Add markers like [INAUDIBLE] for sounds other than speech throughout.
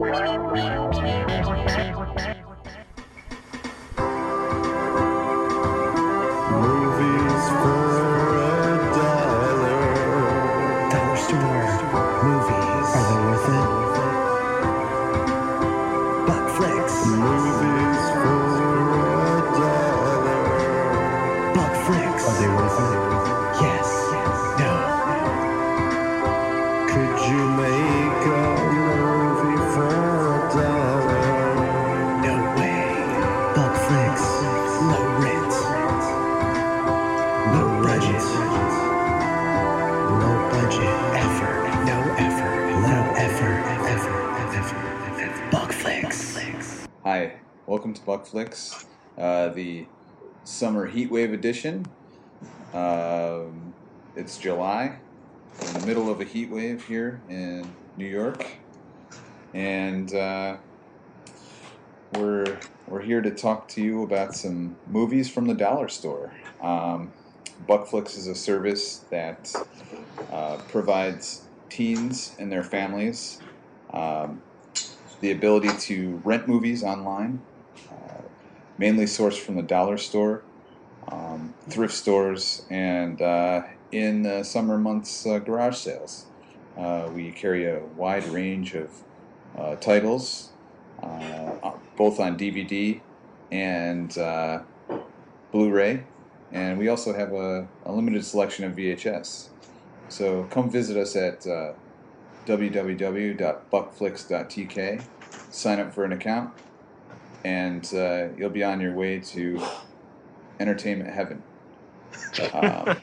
Movies Hi, welcome to Buckflix, uh, the summer heatwave edition. Um, it's July, in the middle of a heatwave here in New York, and uh, we're we're here to talk to you about some movies from the dollar store. Um, Buckflix is a service that uh, provides teens and their families. Um, the ability to rent movies online, uh, mainly sourced from the dollar store, um, thrift stores, and uh, in uh, summer months, uh, garage sales. Uh, we carry a wide range of uh, titles, both on DVD and Blu ray, and we also have a, a limited selection of VHS. So come visit us at www.buckflix.tk. Sign up for an account, and uh, you'll be on your way to entertainment heaven. Um,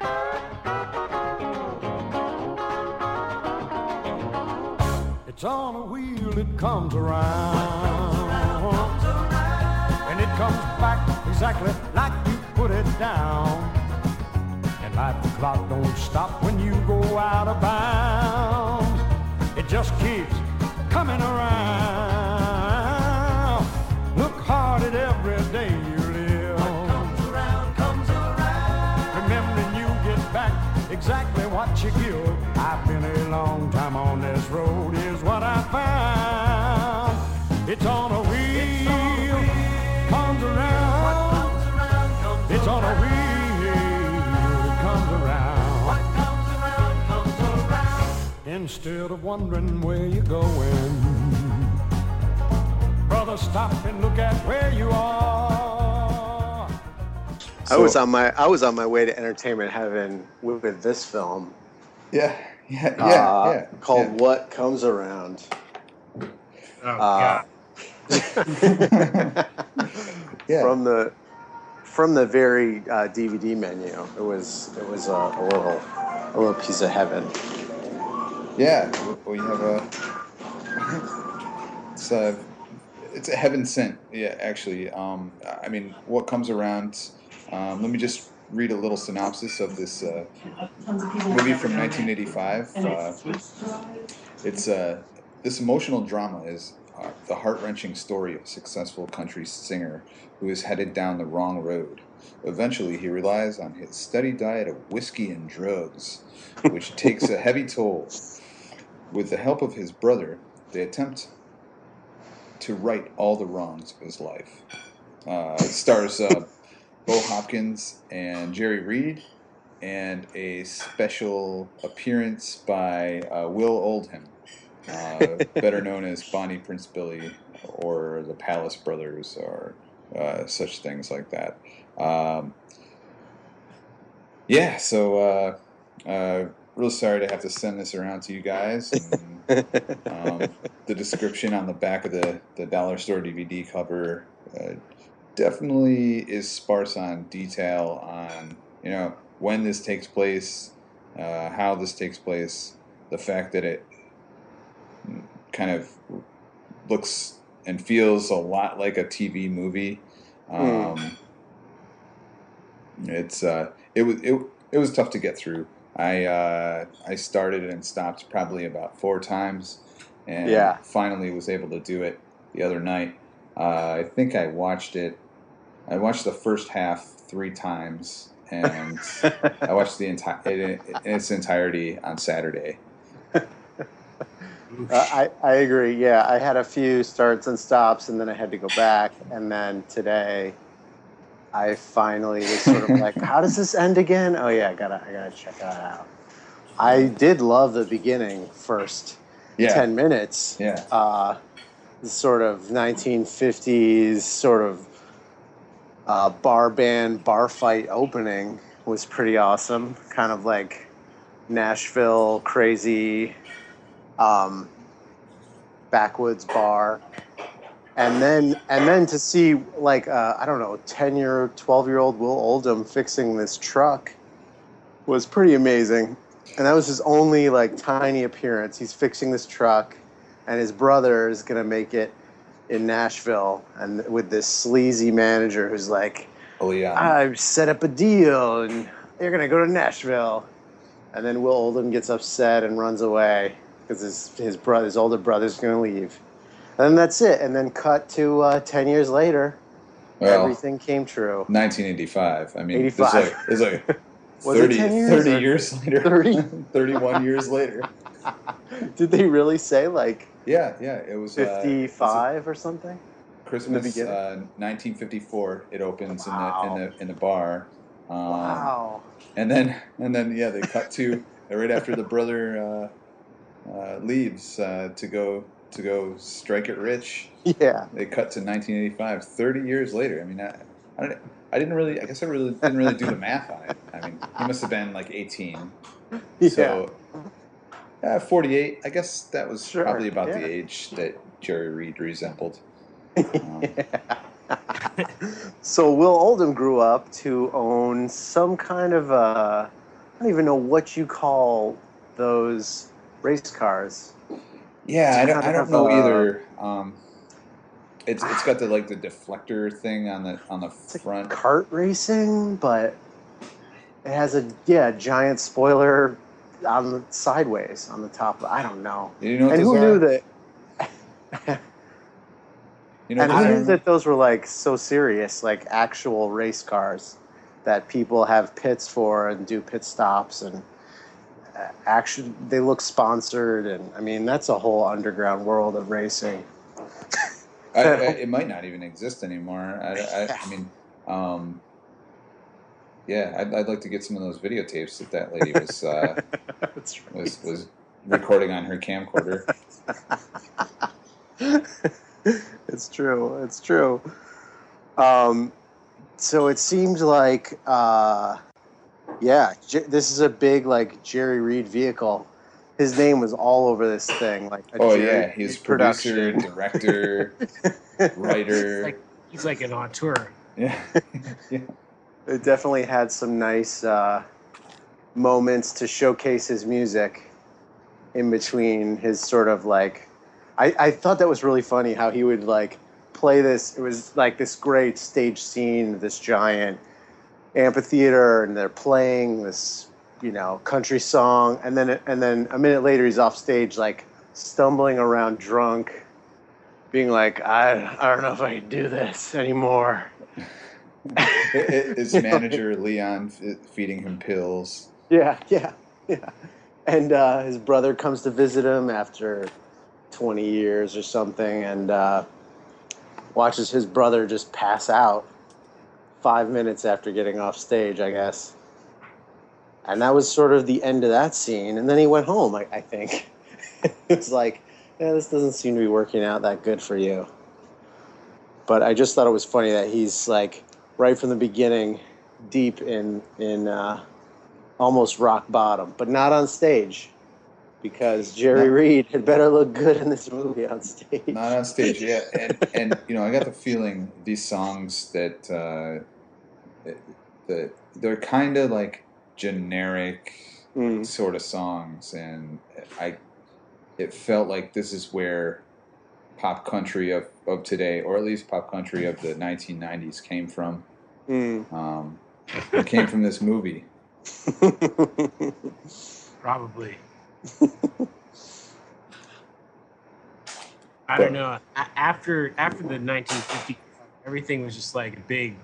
[LAUGHS] It's on a wheel, it comes around. And it comes back exactly like you put it down. Like the clock don't stop when you go out of bounds. It just keeps coming around. Look hard at every day you live. What comes around, comes around. Remembering you get back exactly what you give. I've been a long time on this road, is what I found. It's on a wheel, comes around. It's on a wheel, Instead of wondering where you're going, brother, stop and look at where you are. I was on my I was on my way to entertainment heaven with, with this film yeah, yeah, yeah, uh, yeah. called yeah. What Comes Around. Oh, Uh, [LAUGHS] Yeah. From the from the very uh, DVD menu, it was it was a, a little a little piece of heaven. Yeah, we have a. [LAUGHS] it's a, it's a heaven sent. Yeah, actually. Um, I mean, what comes around? Um, let me just read a little synopsis of this uh, movie from 1985. Uh, it's uh, this emotional drama is uh, the heart wrenching story of a successful country singer who is headed down the wrong road. Eventually, he relies on his steady diet of whiskey and drugs, which takes a heavy toll. With the help of his brother, they attempt to right all the wrongs of his life. Uh, it stars uh, [LAUGHS] Bo Hopkins and Jerry Reed, and a special appearance by uh, Will Oldham, uh, better known as Bonnie Prince Billy or the Palace Brothers or uh, such things like that. Um, yeah, so uh, uh, real sorry to have to send this around to you guys. And, um, [LAUGHS] the description on the back of the, the dollar store DVD cover uh, definitely is sparse on detail on you know when this takes place, uh, how this takes place, the fact that it kind of looks and feels a lot like a TV movie. Um, It's uh, it was it, it was tough to get through. I uh, I started and stopped probably about four times, and Yeah. finally was able to do it the other night. Uh, I think I watched it. I watched the first half three times, and [LAUGHS] I watched the entire in its entirety on Saturday. Uh, I, I agree. Yeah, I had a few starts and stops, and then I had to go back. And then today, I finally was sort of like, "How does this end again?" Oh yeah, I gotta I gotta check that out. I did love the beginning first Yeah, ten minutes. yeah, Uh, the sort of 1950s sort of uh, bar band bar fight opening was pretty awesome. Kind of like Nashville crazy um, backwoods bar. And then, and then to see like uh, I don't know, ten year, twelve year old Will Oldham fixing this truck was pretty amazing. And that was his only like tiny appearance. He's fixing this truck, and his brother is gonna make it in Nashville, and with this sleazy manager who's like, oh yeah. I've set up a deal and you're gonna go to Nashville. And then Will Oldham gets upset and runs away because his his brother, his older brother's gonna leave. And then that's it. And then cut to uh, ten years later, well, everything came true. 1985. I mean, 85. it's like, it's [LAUGHS] like Was it 30, 10 years 30 years later. 30? [LAUGHS] 31 years later. [LAUGHS] Did they really say like Yeah, yeah. It was uh, fifty-five or something? Christmas, uh, 1954. It opens Wow. in the in the in the bar. Um, wow. And then and then yeah, they cut to right after the brother uh, uh, leaves uh, to go to go strike it rich. Yeah. They cut to 1985, 30 years later. I mean, I, I, don't, I didn't really. I guess I really didn't really do the math on it. I mean, he must have been like 18. Yeah. So, uh, 48. I guess that was Sure, probably about the age that Jerry Reed resembled. [LAUGHS] Um, So Will Oldham grew up to own some kind of uh, I don't even know what you call those race cars. Yeah, I don't. I don't know uh, either. Um, it's it's got the like the deflector thing on the on the It's like front. kart racing, but it has a yeah giant spoiler on the sideways on the top. I don't know. You know and who are? knew that? You know [LAUGHS] and who knew that those were like so serious, like actual race cars that people have pits for and do pit stops and actually they look sponsored and I mean that's a whole underground world of racing. I, I, [LAUGHS] it might not even exist anymore. I, I, I mean, [LAUGHS] um, yeah, I'd, I'd like to get some of those videotapes that that lady was uh, [LAUGHS] right. was was recording on her camcorder. it's true. It's true. Um, so it seems like, uh, yeah, J- this is a big like Jerry Reed vehicle. His name was all over this thing. Like, Oh Jerry yeah, he's producer, production. director, [LAUGHS] writer. Like he's like an auteur. yeah, [LAUGHS] yeah. It definitely had some nice uh, moments to showcase his music in between his sort of like. I, I thought that was really funny how he would like play this. It was like this great stage scene, this giant amphitheater, and they're playing this, you know, country song, and then and then a minute later he's off stage like stumbling around drunk, being like, I I don't know if I can do this anymore. [LAUGHS] His manager Leon feeding him pills. Yeah, yeah, yeah. And uh, his brother comes to visit him after 20 years or something and uh, watches his brother just pass out five minutes after getting off stage, I guess. And that was sort of the end of that scene. And then he went home, I, I think. [LAUGHS] it was like, yeah, this doesn't seem to be working out that good for you. But I just thought it was funny that he's like, right from the beginning, deep in, in, uh, almost rock bottom, but not on stage, because Jerry No. Reed had better look good in this movie on stage. Not on stage, yeah. [LAUGHS] And and you know, I got the feeling these songs that uh, that they're kind of like generic Mm. sort of songs, and I it felt like this is where pop country of, of today, or at least pop country of the 1990s, came from. Mm. Um, it came from this movie. [LAUGHS] Probably. I don't know. After after the 1950s, everything was just like a big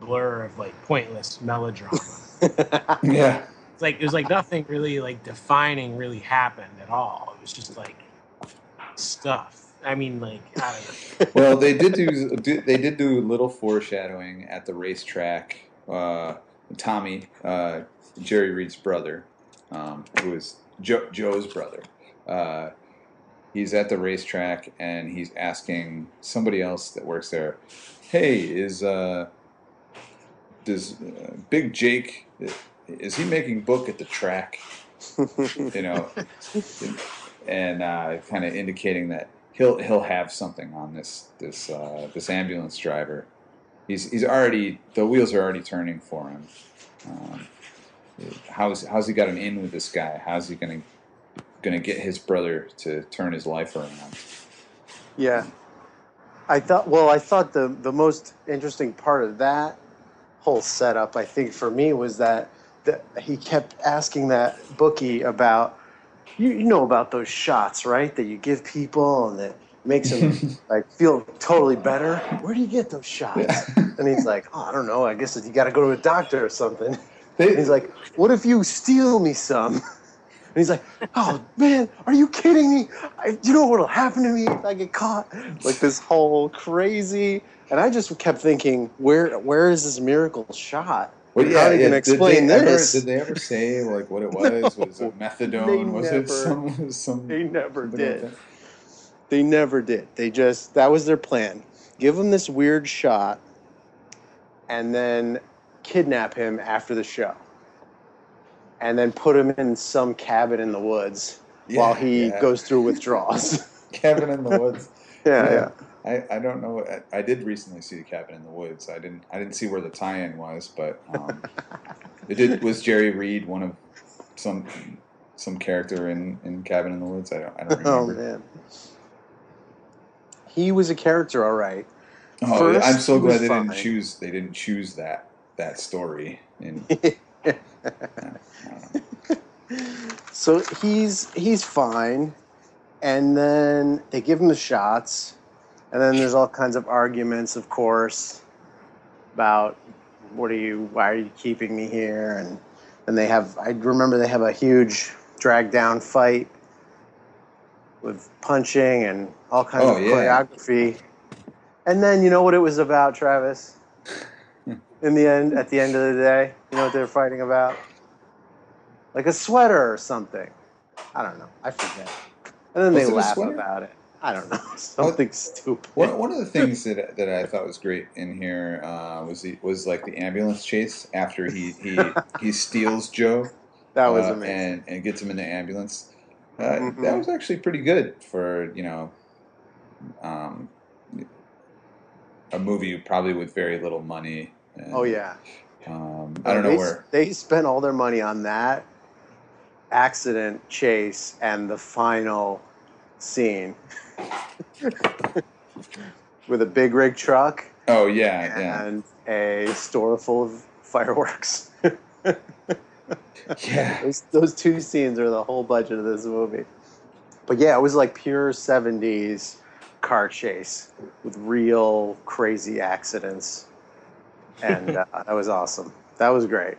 blur of like pointless melodrama. [LAUGHS] Yeah. It's like it was like nothing really like defining really happened at all. It was just like stuff. I mean, like I don't know. Well, they did do, do they did do a little foreshadowing at the racetrack. Uh, Tommy, uh, Jerry Reed's brother, um, who is jo- Joe's brother, uh, he's at the racetrack and he's asking somebody else that works there, "Hey, is uh, does uh, Big Jake is he making book at the track?" you know, and uh, kind of indicating that he'll he'll have something on this this uh, this ambulance driver. He's he's already the wheels are already turning for him. Um, how's how's he got an in with this guy? How's he gonna gonna get his brother to turn his life around? Yeah. I thought well, I thought the the most interesting part of that whole setup, I think for me was that that he kept asking that bookie about you, you know about those shots, right? That you give people and that makes them [LAUGHS] like feel totally better. Where do you get those shots? Yeah. And he's like, Oh, I don't know, I guess you gotta go to a doctor or something. They- he's like, What if you steal me some? [LAUGHS] And he's like, "Oh man, are you kidding me? I, you know what'll happen to me if I get caught?" Like this whole crazy, and I just kept thinking, "Where, where is this miracle shot? Well, How yeah, are you yeah. Did explain they ever, this? did they ever say like what it [LAUGHS] was? was it methadone? Was never- it some [LAUGHS] some? They never something like did. They never did. They just that was their plan. Give them this weird shot, and then kidnap him after the show, and then put him in some cabin in the woods while he yeah. goes through withdrawals. [LAUGHS] Cabin in the Woods. [LAUGHS] yeah, yeah. I, I don't know. I, I did recently see the Cabin in the Woods. I didn't I didn't see where the tie-in was, but um, [LAUGHS] it did. Was Jerry Reed one of some some character in, in Cabin in the Woods? I don't I don't Oh remember. man. He was a character, all right. Oh, First, I'm so glad they didn't choose they didn't choose that that story. In, I. [LAUGHS] So he's he's fine, and then they give him the shots, and then there's all kinds of arguments, of course, about what are you? Why are you keeping me here? And and they have. I remember they have a huge drag down fight with punching and all kinds Oh, of yeah. choreography. And then you know what it was about, Travis? In the end, at the end of the day, you know what they're fighting about? Like a sweater or something. I don't know. I forget. And then Was they laugh about it. I don't know. [LAUGHS] Something stupid. One, one of the things that, that I thought was great in here uh, was the, was like the ambulance chase after he he, [LAUGHS] he steals Joe That was uh, amazing. and and gets him in the ambulance. Uh, Mhm. That was actually pretty good for you know um, a movie probably with very little money. And, oh yeah. Um, I don't know they, where. they spent all their money on that accident chase and the final scene [LAUGHS] with a big rig truck Oh yeah, yeah, and a store full of fireworks. [LAUGHS] yeah. those, those two scenes are the whole budget of this movie. But yeah, it was like pure 70s car chase with real crazy accidents. And uh, that was awesome. That was great.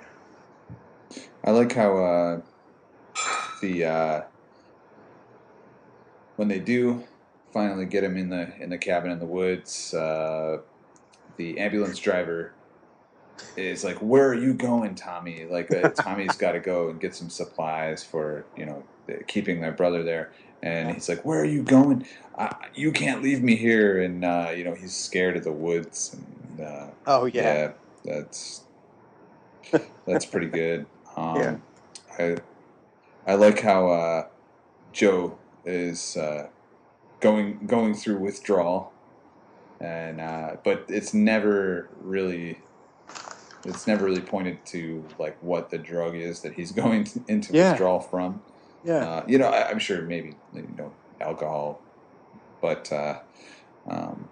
I like how uh, the uh, when they do finally get him in the in the cabin in the woods, uh, the ambulance driver is like, "Where are you going, Tommy?" Like uh, [LAUGHS] Tommy's got to go and get some supplies for you know keeping their brother there, and he's like, "Where are you going? You can't leave me here." And uh, you know he's scared of the woods. And, uh, Oh, yeah. yeah, that's [LAUGHS] that's pretty good. Um, Yeah. I I like how uh, Joe is uh, going going through withdrawal, and uh, but it's never really it's never really pointed to like what the drug is that he's [LAUGHS] going to, into Yeah. withdrawal from. Yeah. Uh, you know, I, I'm sure maybe you know alcohol, but uh, um,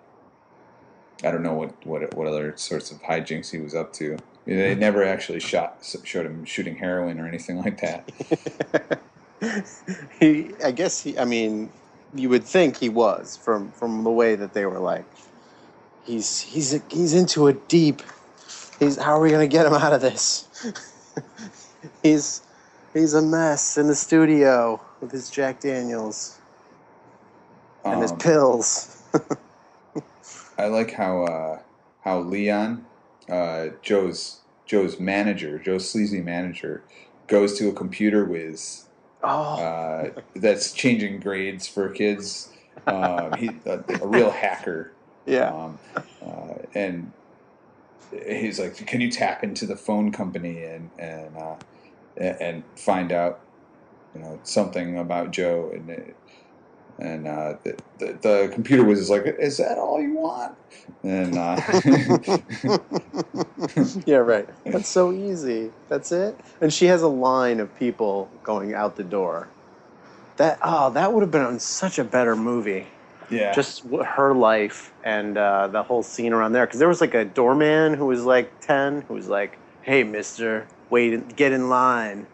I don't know what, what what other sorts of hijinks he was up to. They never actually shot showed him shooting heroin or anything like that. [LAUGHS] he, I guess he. I mean, you would think he was from from the way that they were like. He's he's he's into a deep. He's how are we gonna get him out of this? [LAUGHS] he's he's a mess in the studio with his Jack Daniels and his Um, pills. [LAUGHS] I like how uh, how Leon, uh, Joe's Joe's manager, Joe's sleazy manager, goes to a computer whiz oh, uh, that's changing grades for kids. Um, he a, a real hacker, yeah. um, uh, and he's like, "Can you tap into the phone company and and uh, and find out, you know, something about Joe?" And it, and uh, the, the the computer was just like, "Is that all you want?" And uh, [LAUGHS] yeah, right. That's so easy. That's it. And she has a line of people going out the door. That oh, that would have been such a better movie. yeah, Just her life and uh, the whole scene around there. Because there was like a doorman who was like ten, who was like, "Hey, Mister, wait, get in line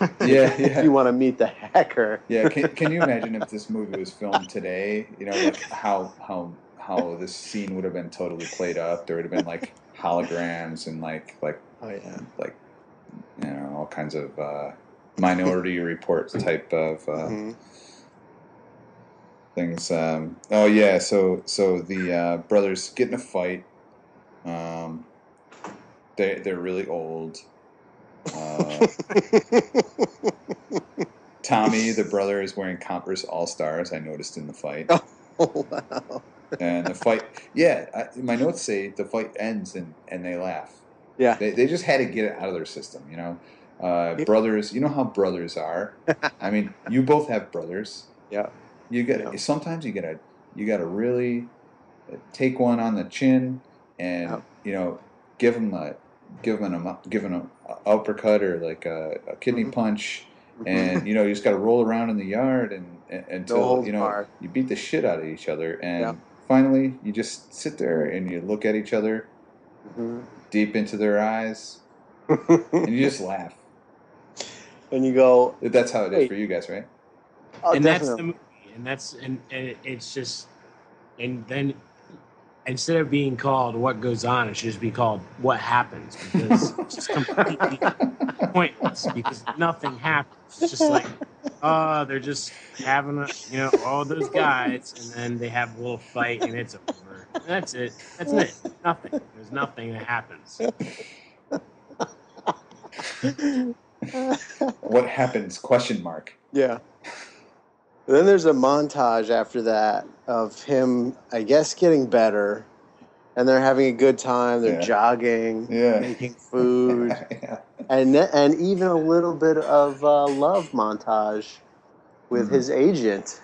[LAUGHS] yeah, if you want to meet the hacker." Yeah, can, can you imagine if this movie was filmed today? You know, like how how how this scene would have been totally played up. There would have been like holograms and like like Oh yeah. like you know all kinds of uh, Minority [LAUGHS] Report type of uh, Mhm. things. Um, oh yeah, so so the uh, brothers get in a fight. Um, they they're really old. Uh, [LAUGHS] Tommy, the brother, is wearing Converse All Stars. I noticed in the fight, oh wow. and the fight. Yeah, I, my notes say the fight ends and and they laugh. Yeah. They they just had to get it out of their system, you know. Uh, Yeah. brothers, you know how brothers are. [LAUGHS] I mean, you both have brothers. Yeah. You get Yeah. sometimes you gotta you gotta really uh, take one on the chin and Yeah. you know give them a give them a give them a uppercut or like a, a kidney Mhm. punch and you know you just got to roll around in the yard and, and until you know barred. you beat the shit out of each other and Yeah. finally you just sit there and you look at each other Mhm. deep into their eyes and you just [LAUGHS] laugh and you go, that's how it is Wait. for you guys right oh, and that's the movie, and that's and, and it's just, and then instead of being called "What Goes On," it should just be called "What Happens" because it's just completely [LAUGHS] pointless because nothing happens. It's just like, oh, they're just having a, you know, all those guys, and then they have a little fight, and it's over. And that's it. That's it. Nothing. There's nothing that happens. what happens question mark Yeah. Then there's a montage after that of him, I guess, getting better, and they're having a good time. They're Yeah. jogging, Yeah. making food, [LAUGHS] yeah. and and even a little bit of uh, love montage with Mhm. his agent,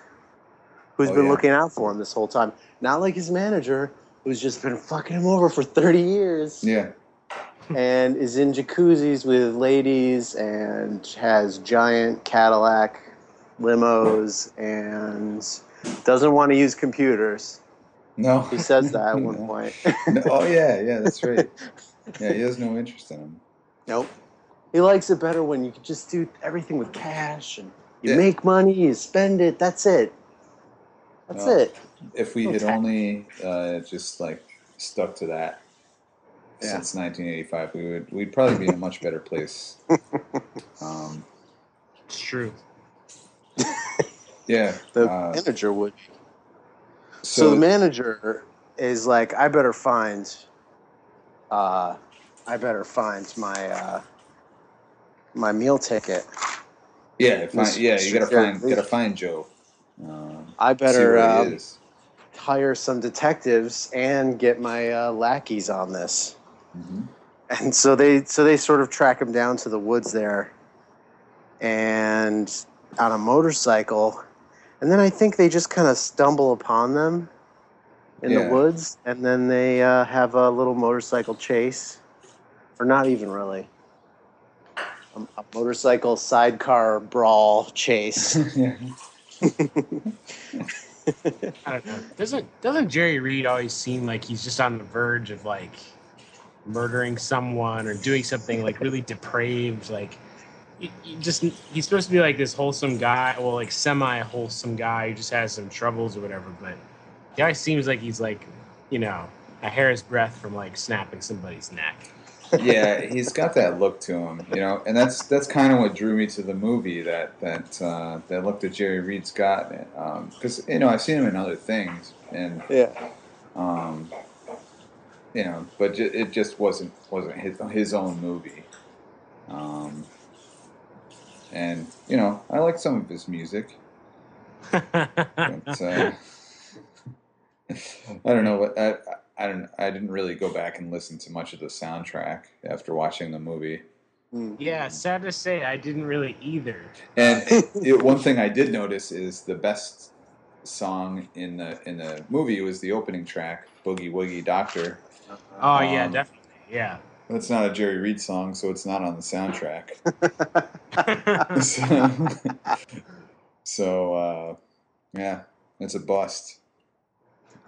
who's Oh, been looking out for him this whole time. Not like his manager, who's just been fucking him over for thirty years. yeah and is in jacuzzis with ladies and has giant Cadillac limos and doesn't want to use computers. no He says that at [LAUGHS] one point. No, oh yeah yeah that's [LAUGHS] right yeah he has no interest in them. nope. He likes it better when you can just do everything with cash and you Yeah. make money, you spend it. That's it. That's Well, it. if we had only uh, just like stuck to that Yeah. since 1985 we would we'd probably be in a much better place [LAUGHS] um, It's true. Yeah The uh, manager would. so, So, the manager is like, I better find, uh, I better find my uh, my meal ticket. yeah find, yeah you gotta find gotta find Joe um, I better uh, hire some detectives and get my uh, lackeys on this. Mhm. And so they so they sort of track him down to the woods there, and on a motorcycle, and then I think they just kind of stumble upon them in Yeah. the woods, and then they uh, have a little motorcycle chase, or not even really. A, a motorcycle sidecar brawl chase. [LAUGHS] yeah. I don't know. Doesn't doesn't Jerry Reed always seem like he's just on the verge of like murdering someone or doing something like really depraved? Like, he, he just he's supposed to be like this wholesome guy, well, like semi wholesome guy who just has some troubles or whatever. But he always seems like he's like, you know, a hair's breadth from like snapping somebody's neck. [LAUGHS] yeah, he's got that look to him, you know, and that's that's kind of what drew me to the movie. That that uh, that look that Jerry Reed's got, because you know I've seen him in other things, and Yeah. um, you know, but ju- it just wasn't wasn't his his own movie. Um, and you know, I like some of his music, but uh, [LAUGHS] I don't know what I, I don't I didn't really go back and listen to much of the soundtrack after watching the movie. Mm. yeah, sad to say, I didn't really either. And [LAUGHS] it, one thing I did notice is the best song in the in the movie was the opening track, "Boogie Woogie Doctor." Oh yeah, Um, definitely. Yeah. That's not a Jerry Reed song, so it's not on the soundtrack. so, [LAUGHS] so uh, yeah, it's a bust.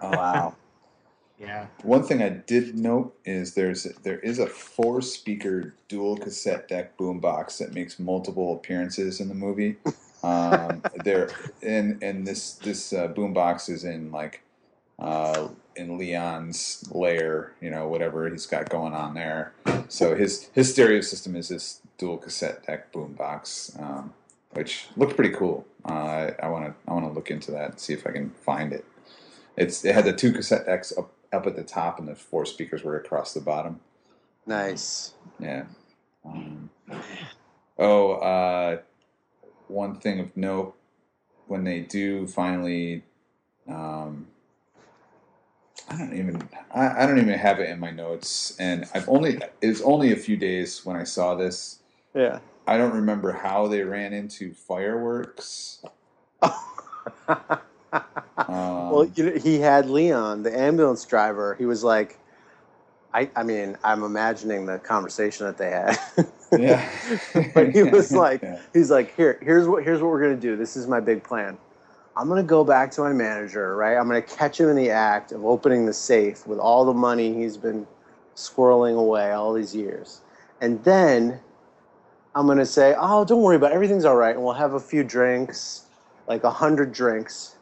Oh, wow. [LAUGHS] yeah. One thing I did note is there's there is a four speaker dual cassette deck boombox that makes multiple appearances in the movie. [LAUGHS] Um, there and and this this uh, boombox is in like uh, in Leon's lair, you know, whatever he's got going on there. So his his stereo system is this dual cassette deck boombox, um, which looked pretty cool. Uh, I want to I want to look into that and see if I can find it. It's it had the two cassette decks up up at the top, and the four speakers were across the bottom. Nice. Yeah. Um, oh, uh, one thing of note: when they do finally, um, I don't even I, I don't even have it in my notes, and I've only it's only a few days when I saw this. Yeah. I don't remember how they ran into fireworks. [LAUGHS] Um, well, you know, he had Leon, the ambulance driver. He was like, I, I mean, I'm imagining the conversation that they had. yeah, [LAUGHS] but he was [LAUGHS] like, Yeah. he's like, here, here's what, here's what we're gonna do. This is my big plan. I'm gonna go back to my manager, right? I'm gonna catch him in the act of opening the safe with all the money he's been squirreling away all these years, and then I'm gonna say, oh, don't worry about it. everything's all right, and we'll have a few drinks, like a hundred drinks,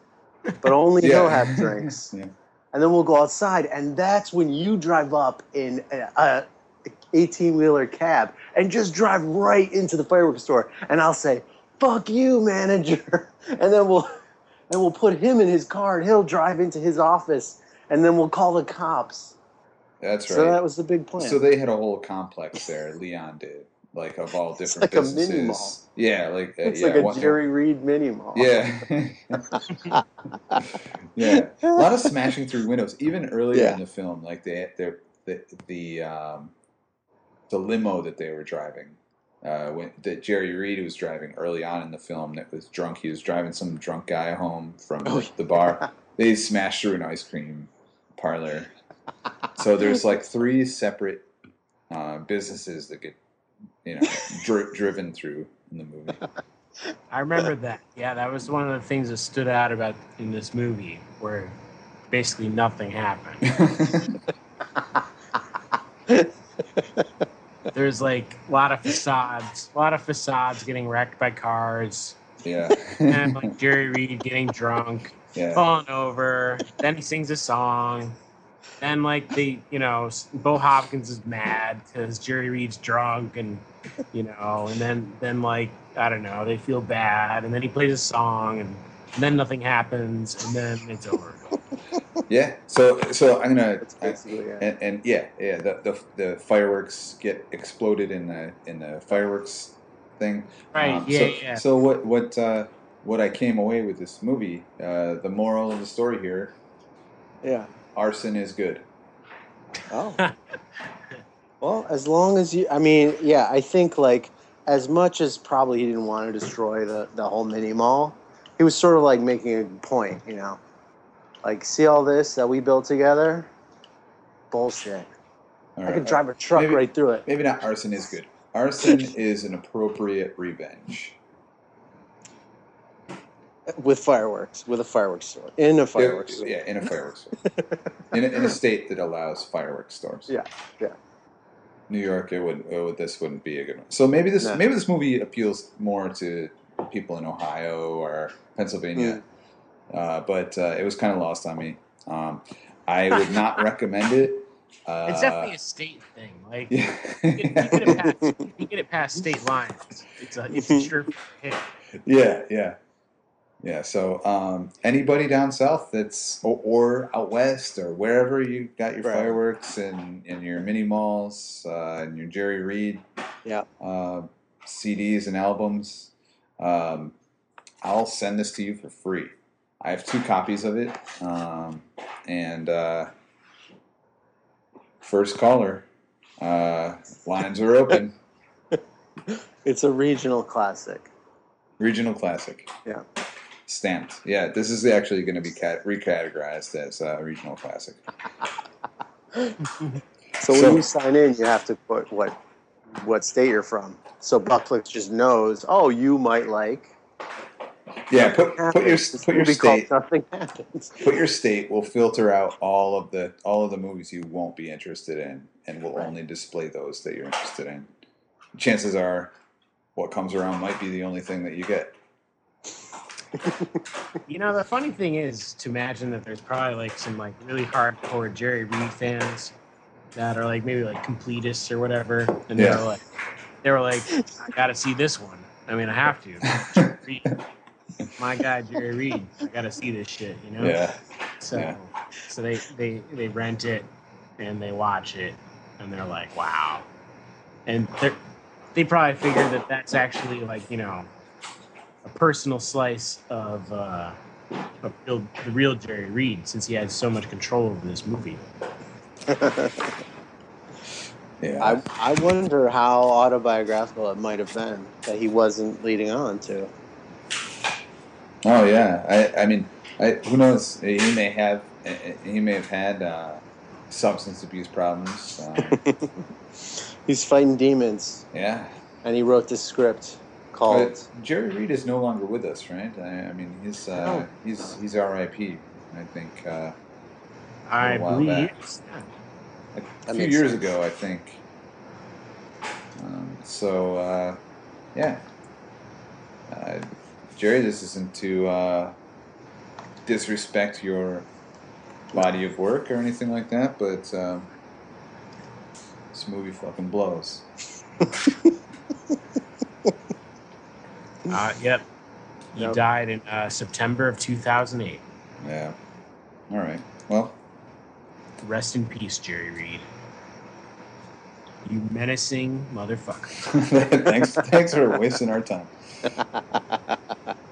but only [LAUGHS] he'll have drinks [LAUGHS] Yeah. and then we'll go outside, and that's when you drive up in a 18 wheeler cab and just drive right into the fireworks store, and I'll say, "Fuck you, manager," [LAUGHS] and then we'll and we'll put him in his car, and he'll drive into his office, and then we'll call the cops. That's right. So that was the big plan. So they had a whole complex there. Leon did, like of all different It's like a businesses. mini mall. Yeah, like uh, it's yeah, like a Jerry Reed mini mall. Yeah, [LAUGHS] yeah. A lot of smashing through windows, even earlier Yeah. in the film. Like they, they, the the um, the limo that they were driving. Uh, when that Jerry Reed was driving early on in the film, that was drunk. He was driving some drunk guy home from Oh, the bar. [LAUGHS] They smashed through an ice cream parlor. So there's like three separate uh, businesses that get, you know, [LAUGHS] dri- driven through in the movie. I remember that. Yeah, that was one of the things that stood out about in this movie, where basically nothing happened. [LAUGHS] There's like a lot of facades, a lot of facades getting wrecked by cars, yeah. and like Jerry Reed getting drunk, yeah. falling over. Then he sings a song. Then like the you know, Bo Hopkins is mad because Jerry Reed's drunk, and you know, and then then like I don't know, they feel bad, and then he plays a song, and, then nothing happens, and then it's over. [LAUGHS] Yeah. So so I'm gonna That's basically it. and, and yeah yeah the, the the fireworks get exploded in the in the fireworks thing. Right? Um, yeah, so, yeah. So what what uh, what I came away with this movie, uh, the moral of the story here: Yeah. arson is good. Oh. [LAUGHS] well, as long as you, I mean, yeah, I think like as much as probably he didn't want to destroy the, the whole mini mall, he was sort of like making a point, you know? Like, see all this that we built together? Bullshit. All I right. could drive a truck Maybe- right through it. Maybe not arson is good. Arson [LAUGHS] is an appropriate revenge. with fireworks, with a fireworks store, in a fireworks store. yeah, in a fireworks store. [LAUGHS] in, a, in a state that allows fireworks stores. Yeah, yeah. New York, it would, it would this wouldn't be a good one. So maybe this No. maybe this movie appeals more to people in Ohio or Pennsylvania, Hmm. Uh, but uh, it was kind of lost on me. Um, I would not [LAUGHS] recommend it. Uh, It's definitely a state thing. Like yeah. you get, you get it past, you get it past state lines. It's a it's a sure hit. yeah, yeah, yeah. So um, anybody down south that's or, or out west or wherever you got your Right. fireworks and, and your mini malls uh, and your Jerry Reed Yeah. uh, CDs and albums, um, I'll send this to you for free. I have two copies of it, um, and uh, first caller, uh, lines are open. [LAUGHS] It's a regional classic. Regional classic. Yeah. Stamped. Yeah, this is actually going to be cat- recategorized as a regional classic. So when So- you sign in, you have to put what what state you're from. So Buckflix just knows. Oh, you might like. Yeah, put put your put your state Nothing happens. [LAUGHS] put your state. We'll filter out all of the all of the movies you won't be interested in, and we'll Right. only display those that you're interested in. Chances are, what comes around might be the only thing that you get. [LAUGHS] You know, the funny thing is to imagine that there's probably like some like really hardcore Jerry Reed fans that are like maybe like completists or whatever, and Yeah. they're like, they were like, I got to see this one. I mean, I have to. [LAUGHS] Jerry Reed. My guy Jerry Reed, I got to see this shit. You know. Yeah, So, Yeah. so they they they rent it and they watch it and they're like, wow. And they they probably figure that that's actually like you know a personal slice of uh, of real, the real Jerry Reed since he had so much control over this movie. [LAUGHS] yeah. I I wonder how autobiographical it might have been that he wasn't leading on to. Oh yeah, I, I mean, I, who knows? He may have he may have had uh, substance abuse problems. Um, [LAUGHS] He's fighting demons, yeah, and he wrote this script called. but Jerry Reed is no longer with us, right? I, I mean, he's uh, No. he's he's R.I.P. I think uh, I A while believe. back. a few years sense. ago, I think. Um, so uh, yeah, uh, Jerry, this isn't to uh, disrespect your body of work or anything like that, but um, this movie fucking blows. [LAUGHS] Uh, yep. He Yep. died in uh, September of 2008. Yeah. All right. Well, Rest in peace, Jerry Reed. You menacing motherfucker. [LAUGHS] thanks. Thanks for wasting our time. [LAUGHS]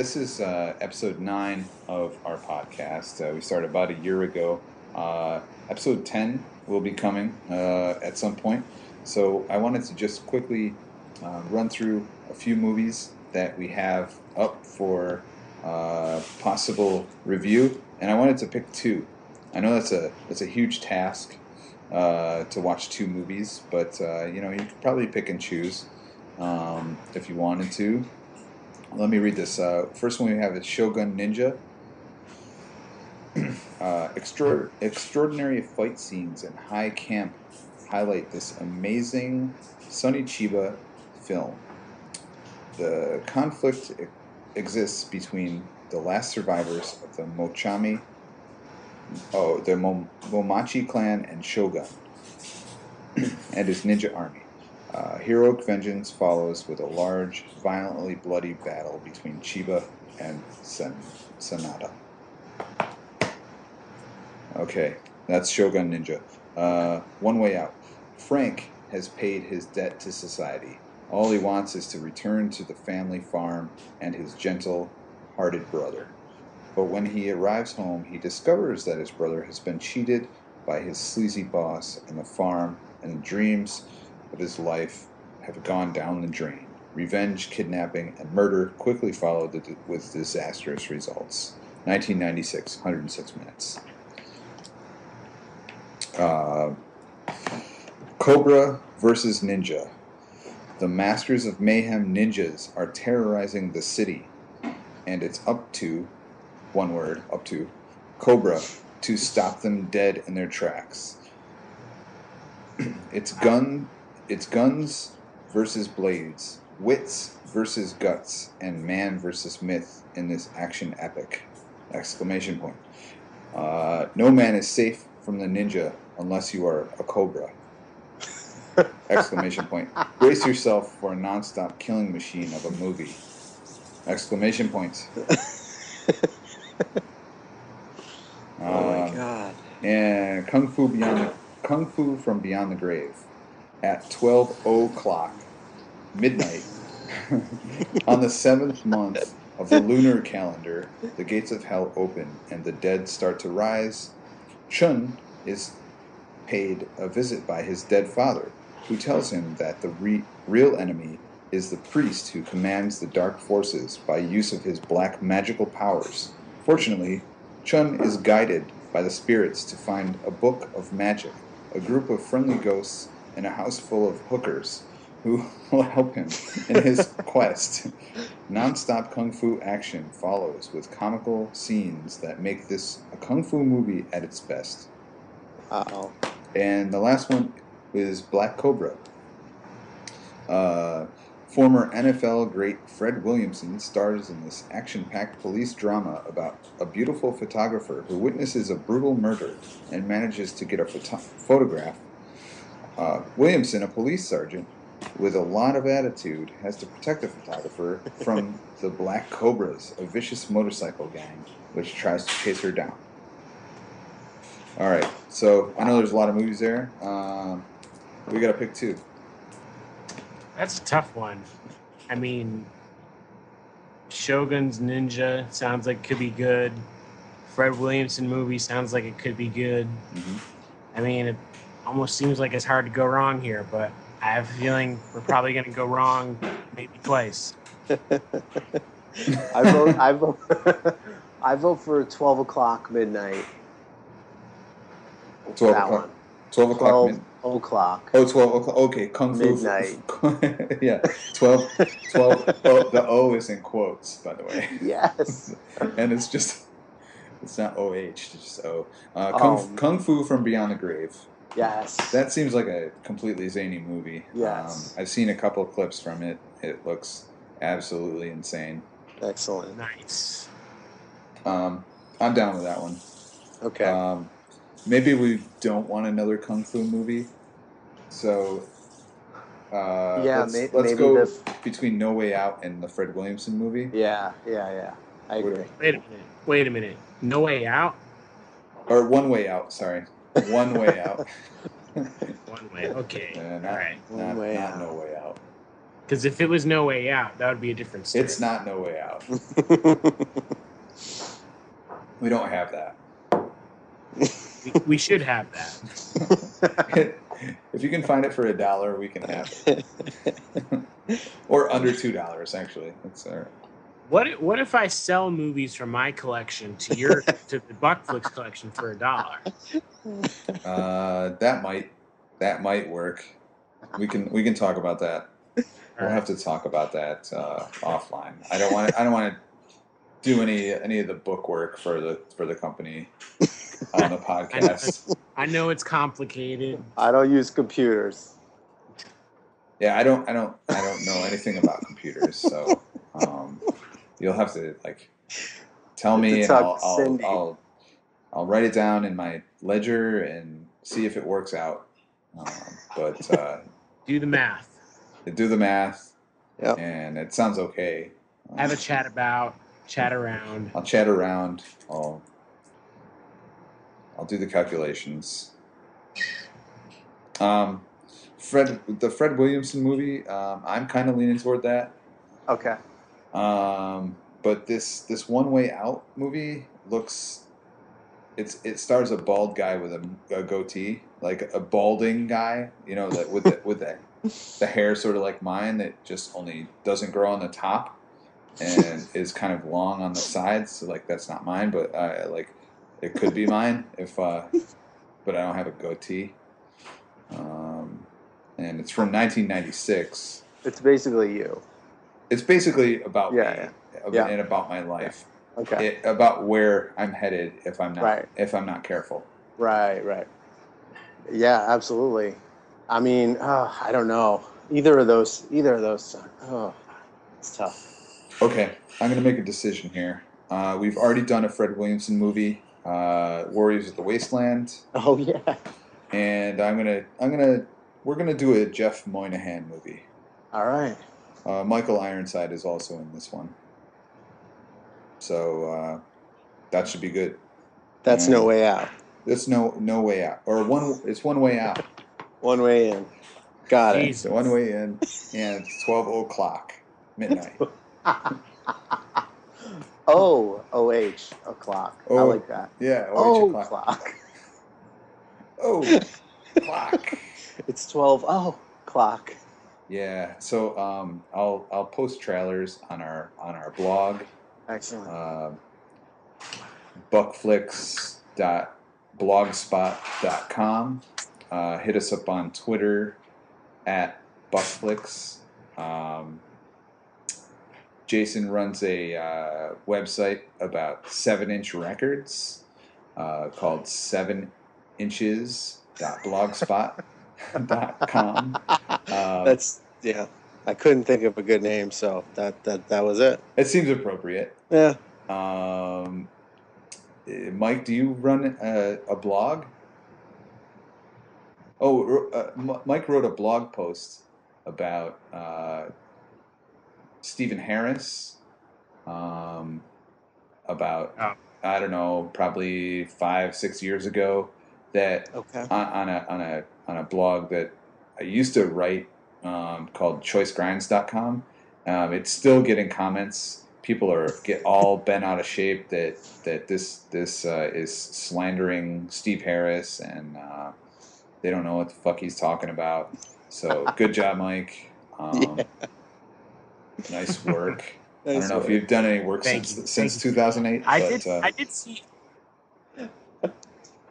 This is uh, episode nine of our podcast. Uh, we started about a year ago. Uh, episode 10 will be coming uh, at some point. So I wanted to just quickly uh, run through a few movies that we have up for uh, possible review, and I wanted to pick two. I know that's a that's a huge task uh, to watch two movies, but you know you could probably pick and choose um, if you wanted to. Let me read this. Uh, first one we have is Shogun Ninja. [CLEARS THROAT] uh, extra- extraordinary fight scenes and high camp highlight this amazing Sonny Chiba film. The conflict e- exists between the last survivors of the Mochami, oh, the Mo- Momachi clan and Shogun, [CLEARS THROAT] and his ninja army. Uh, heroic vengeance follows with a large, violently bloody battle between Chiba and Sen- Sanada. Okay, that's Shogun Ninja. Uh, One Way Out. Frank, has paid his debt to society. All he wants is to return to the family farm and his gentle hearted brother. But when he arrives home, he discovers that his brother has been cheated by his sleazy boss and the farm, and dreams of his life have gone down the drain. Revenge, kidnapping, and murder quickly followed with disastrous results. 1996, 106 minutes. Uh, Cobra versus Ninja. The masters of mayhem ninjas are terrorizing the city, and it's up to, one word, up to, Cobra to stop them dead in their tracks. [CLEARS THROAT] it's gun, it's guns versus blades, wits versus guts, and man versus myth in this action epic! Exclamation point. Uh, no man is safe from the ninja unless you are a cobra. [LAUGHS] Exclamation point. Brace yourself for a non-stop killing machine of a movie. Exclamation point. [LAUGHS] Oh my Um, god. and Kung Fu Beyond the, Kung Fu from Beyond the Grave at 12 o'clock midnight on the seventh month of the lunar calendar. The gates of hell open and the dead start to rise. Chun is paid a visit by his dead father, who tells him that the re- real enemy is the priest who commands the dark forces by use of his black magical powers. Fortunately, Chun is guided by the spirits to find a book of magic, a group of friendly ghosts, and a house full of hookers who [LAUGHS] will help him in his [LAUGHS] quest. Non-stop kung fu action follows with comical scenes that make this a kung fu movie at its best. Uh oh. And the last one is Black Cobra. Uh, former NFL great Fred Williamson stars in this action packed police drama about a beautiful photographer who witnesses a brutal murder and manages to get a photo- photograph. Uh, Williamson, a police sergeant with a lot of attitude, has to protect the photographer [LAUGHS] from the Black Cobras, a vicious motorcycle gang which tries to chase her down. All right, so I know there's a lot of movies there. Um, we got to pick two. That's a tough one. I mean, Shogun's Ninja sounds like it could be good. Fred Williamson movie sounds like it could be good. Mhm. I mean, it almost seems like it's hard to go wrong here, but I have a feeling we're probably going to go wrong maybe twice. [LAUGHS] I vote. I vote. [LAUGHS] I vote for twelve o'clock midnight. 12 that o'clock. one. 12 o'clock. Twelve Mid- o'clock. oh, 12 o'clock. Okay, Kung Fu. Midnight. [LAUGHS] yeah, 12. 12 oh, the O is in quotes, by the way. Yes. and it's just, it's not OH, it's just O. Uh, Kung, Um, Kung Fu from Beyond the Grave. Yes. That seems like a completely zany movie. Yes. Um, I've seen a couple of clips from it. It looks absolutely insane. Excellent. Nice. Um, I'm down with that one. Okay. Um, maybe we don't want another kung fu movie, so uh, Yeah, let's, may- let's maybe go the- between No Way Out and the Fred Williamson movie, yeah. Yeah. Yeah. I agree. Wait a minute. Wait a minute. No Way Out? or One Way Out. Sorry, One Way Out. [LAUGHS] One way. Okay. Uh, not, All right. One not, Way not Out. No Way Out. Because if it was No Way Out, that would be a different story. It's not No Way Out. [LAUGHS] We don't have that. We, we should have that. [LAUGHS] if you can find it for a dollar, we can have it. or under two dollars, actually. That's all right. What if, what if I sell movies from my collection to your [LAUGHS] to the Buckflix collection for a dollar? Uh, that might that might work. We can we can talk about that. We'll have to talk about that uh, offline. I don't want I don't want to do any any of the book work for the for the company on the [LAUGHS] podcast. I know it's complicated. I don't use computers. Yeah, I don't I don't I don't know anything about computers, so you'll have to like tell me, and talk I'll I'll, I'll I'll write it down in my ledger and see if it works out. Um, but [LAUGHS] uh, Do the math. do the math, Yep. and it sounds okay. Um, Have a chat about, chat around. I'll chat around. I'll I'll do the calculations. Um, Fred, the Fred Williamson movie. Um, I'm kind of leaning toward that. Okay. Um, but this this One Way Out movie looks. It's it stars a bald guy with a, a goatee, like a balding guy. You know that with the, with the the hair sort of like mine that just only doesn't grow on the top and [LAUGHS] is kind of long on the sides. So like that's not mine, but I like it could be mine if. Uh, but I don't have a goatee. Um, and it's from 1996. It's basically you. It's basically about Yeah, me yeah. and about my life, Okay. it, about where I'm headed if I'm not Right. if I'm not careful. Right, right. Yeah, absolutely. I mean, uh, I don't know. Either of those, either of those. Oh, it's tough. Okay, I'm going to make a decision here. Uh, we've already done a Fred Williamson movie, uh, Warriors of the Wasteland, [LAUGHS] Oh yeah. and I'm gonna I'm gonna we're gonna do a Jeff Moynihan movie. All right. Uh, Michael Ironside is also in this one, so uh, that should be good. That's no way out. There's no no way out, or one it's one way out. [LAUGHS] One way in. Got it. It's one way in, and it's twelve o'clock midnight. [LAUGHS] Oh, O H o'clock. I Oh, like that. Yeah, Oh, o'clock. clock. Oh, [LAUGHS] clock. It's twelve. Oh, clock. Yeah, so um, I'll I'll post trailers on our on our blog, Excellent. uh, buckflix.blogspot.com. Uh, hit us up on Twitter at buckflix. Um, Jason runs a uh, website about seven inch records uh, called seven inches.blogspot.com. [LAUGHS] Um, That's yeah. I couldn't think of a good name, so that that that was it. it seems appropriate. Yeah. Um, eh, Mike, do you run a, a blog? Oh, uh, M- Mike wrote a blog post about uh, Stephen Harris. Um, about Oh. I don't know, probably five six years ago. That Okay. on, on a on a on a blog that I used to write um, called choicegrinds.com. Um, it's still getting comments. People are get all bent out of shape that that this this uh, is slandering Steve Harris and uh, they don't know what the fuck he's talking about. So good job, Mike. Um, [LAUGHS] Nice work. [LAUGHS] I don't know if you've done any work Thank since you. since Thank 2008. I but, did. uh, I did see.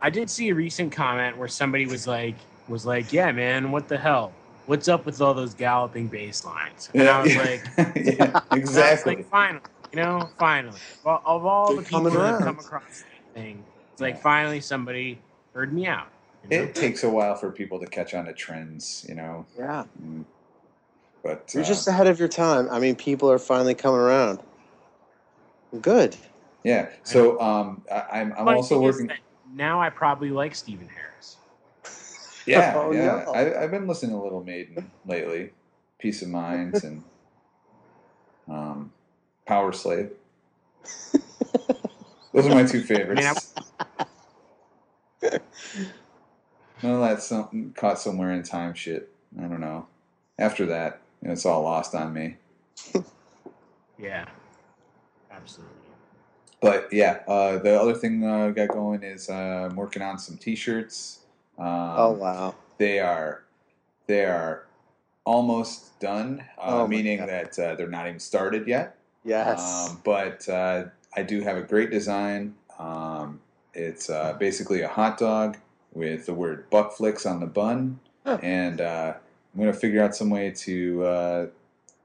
I did see a recent comment where somebody was like, "Was like, yeah, man, what the hell? What's up with all those galloping bass lines?" And I was like, [LAUGHS] yeah, and was exactly. like, finally, you know, finally, of, of all They're the people coming that have come across this thing, it's like finally somebody heard me out. you know? It takes a while for people to catch on to trends, you know. Yeah. Mm. But You're uh, just ahead of your time. I mean, people are finally coming around. Good. yeah. So um, I, I'm I'm also working. now I probably like Stephen Harris. [LAUGHS] Yeah, Oh, yeah. no. I, I've been listening to Little Maiden lately. Piece of Minds and um, Power Slave. [LAUGHS] Those are my two favorites. [LAUGHS] None of that something caught somewhere in time shit. I don't know. After that, you know, it's all lost on me. Yeah, absolutely. But yeah, uh, the other thing uh, I got going is uh, I'm working on some T-shirts. Um, oh wow. they are they are almost done, uh, Oh, meaning that uh, they're not even started yet. Yes. Um, but uh, I do have a great design. Um, it's uh, basically a hot dog with the word Buckflix on the bun, Huh. and uh, I'm going to figure out some way to uh,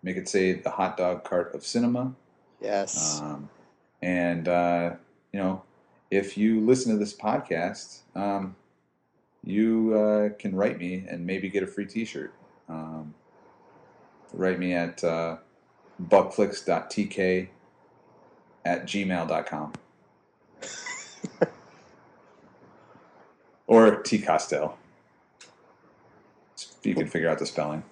make it say the hot dog cart of cinema. yes. Um, and uh, you know, if you listen to this podcast, um, you uh, can write me and maybe get a free T-shirt. Um, write me at uh, buckflix.tk at gmail.com or T Costello. You can figure out the spelling.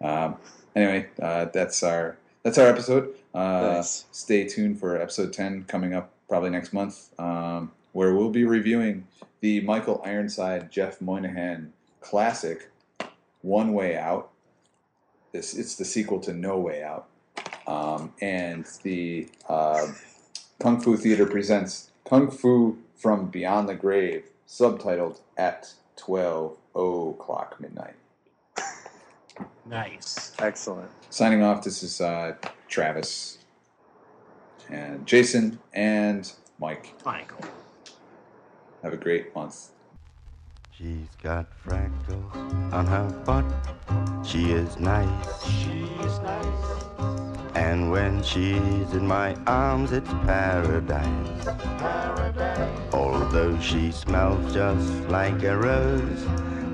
Um, anyway, uh, that's our that's our episode. Uh, Nice. Stay tuned for episode ten coming up probably next month, um, where we'll be reviewing the Michael Ironside Jeff Moynihan classic One Way Out. This it's the sequel to No Way Out, um, and the uh, Kung Fu Theater presents Kung Fu from Beyond the Grave, subtitled at twelve o'clock midnight. Nice. Excellent. Signing off. This is uh, Travis and Jason and Mike. Michael. Have a great month. She's got freckles on her butt. She is nice. She's nice, And when she's in my arms, it's paradise. paradise. Although she smells just like a rose,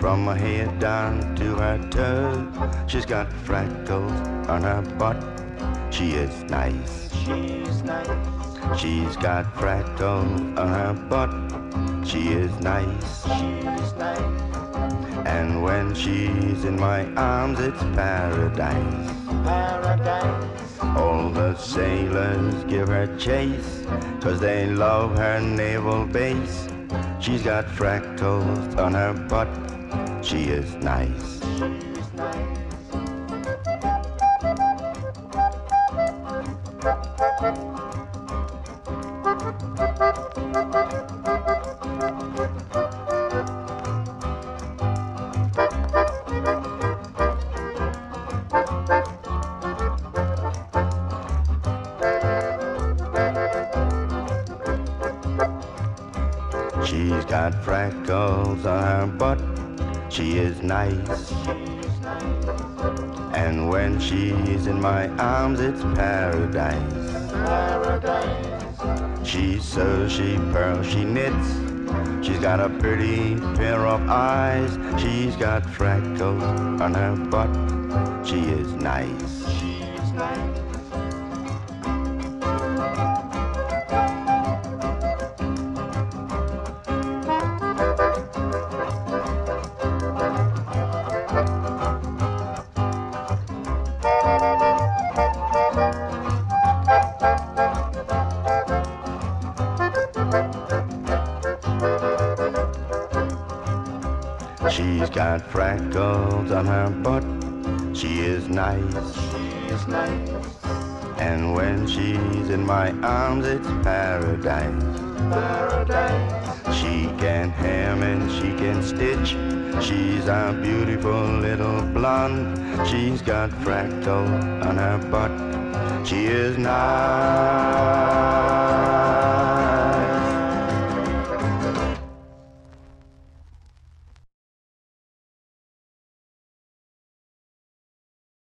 from her head down to her toes, she's got freckles on her butt. She is nice. She's nice, She's got freckles on her butt. She is nice. she's nice, And when she's in my arms, it's paradise. paradise. All the sailors give her chase, cause they love her naval base. She's got fractals on her butt. She is nice. She's nice, on her butt. She is nice. And when she's in my arms, it's paradise. paradise. She sews, she purls, she knits. She's got a pretty pair of eyes. She's got freckles on her butt. She is nice. She's nice, on her butt. She is nice. she's nice, And when she's in my arms, it's paradise. paradise. She can hem and she can stitch. She's a beautiful little blonde. She's got fractal on her butt. She is nice.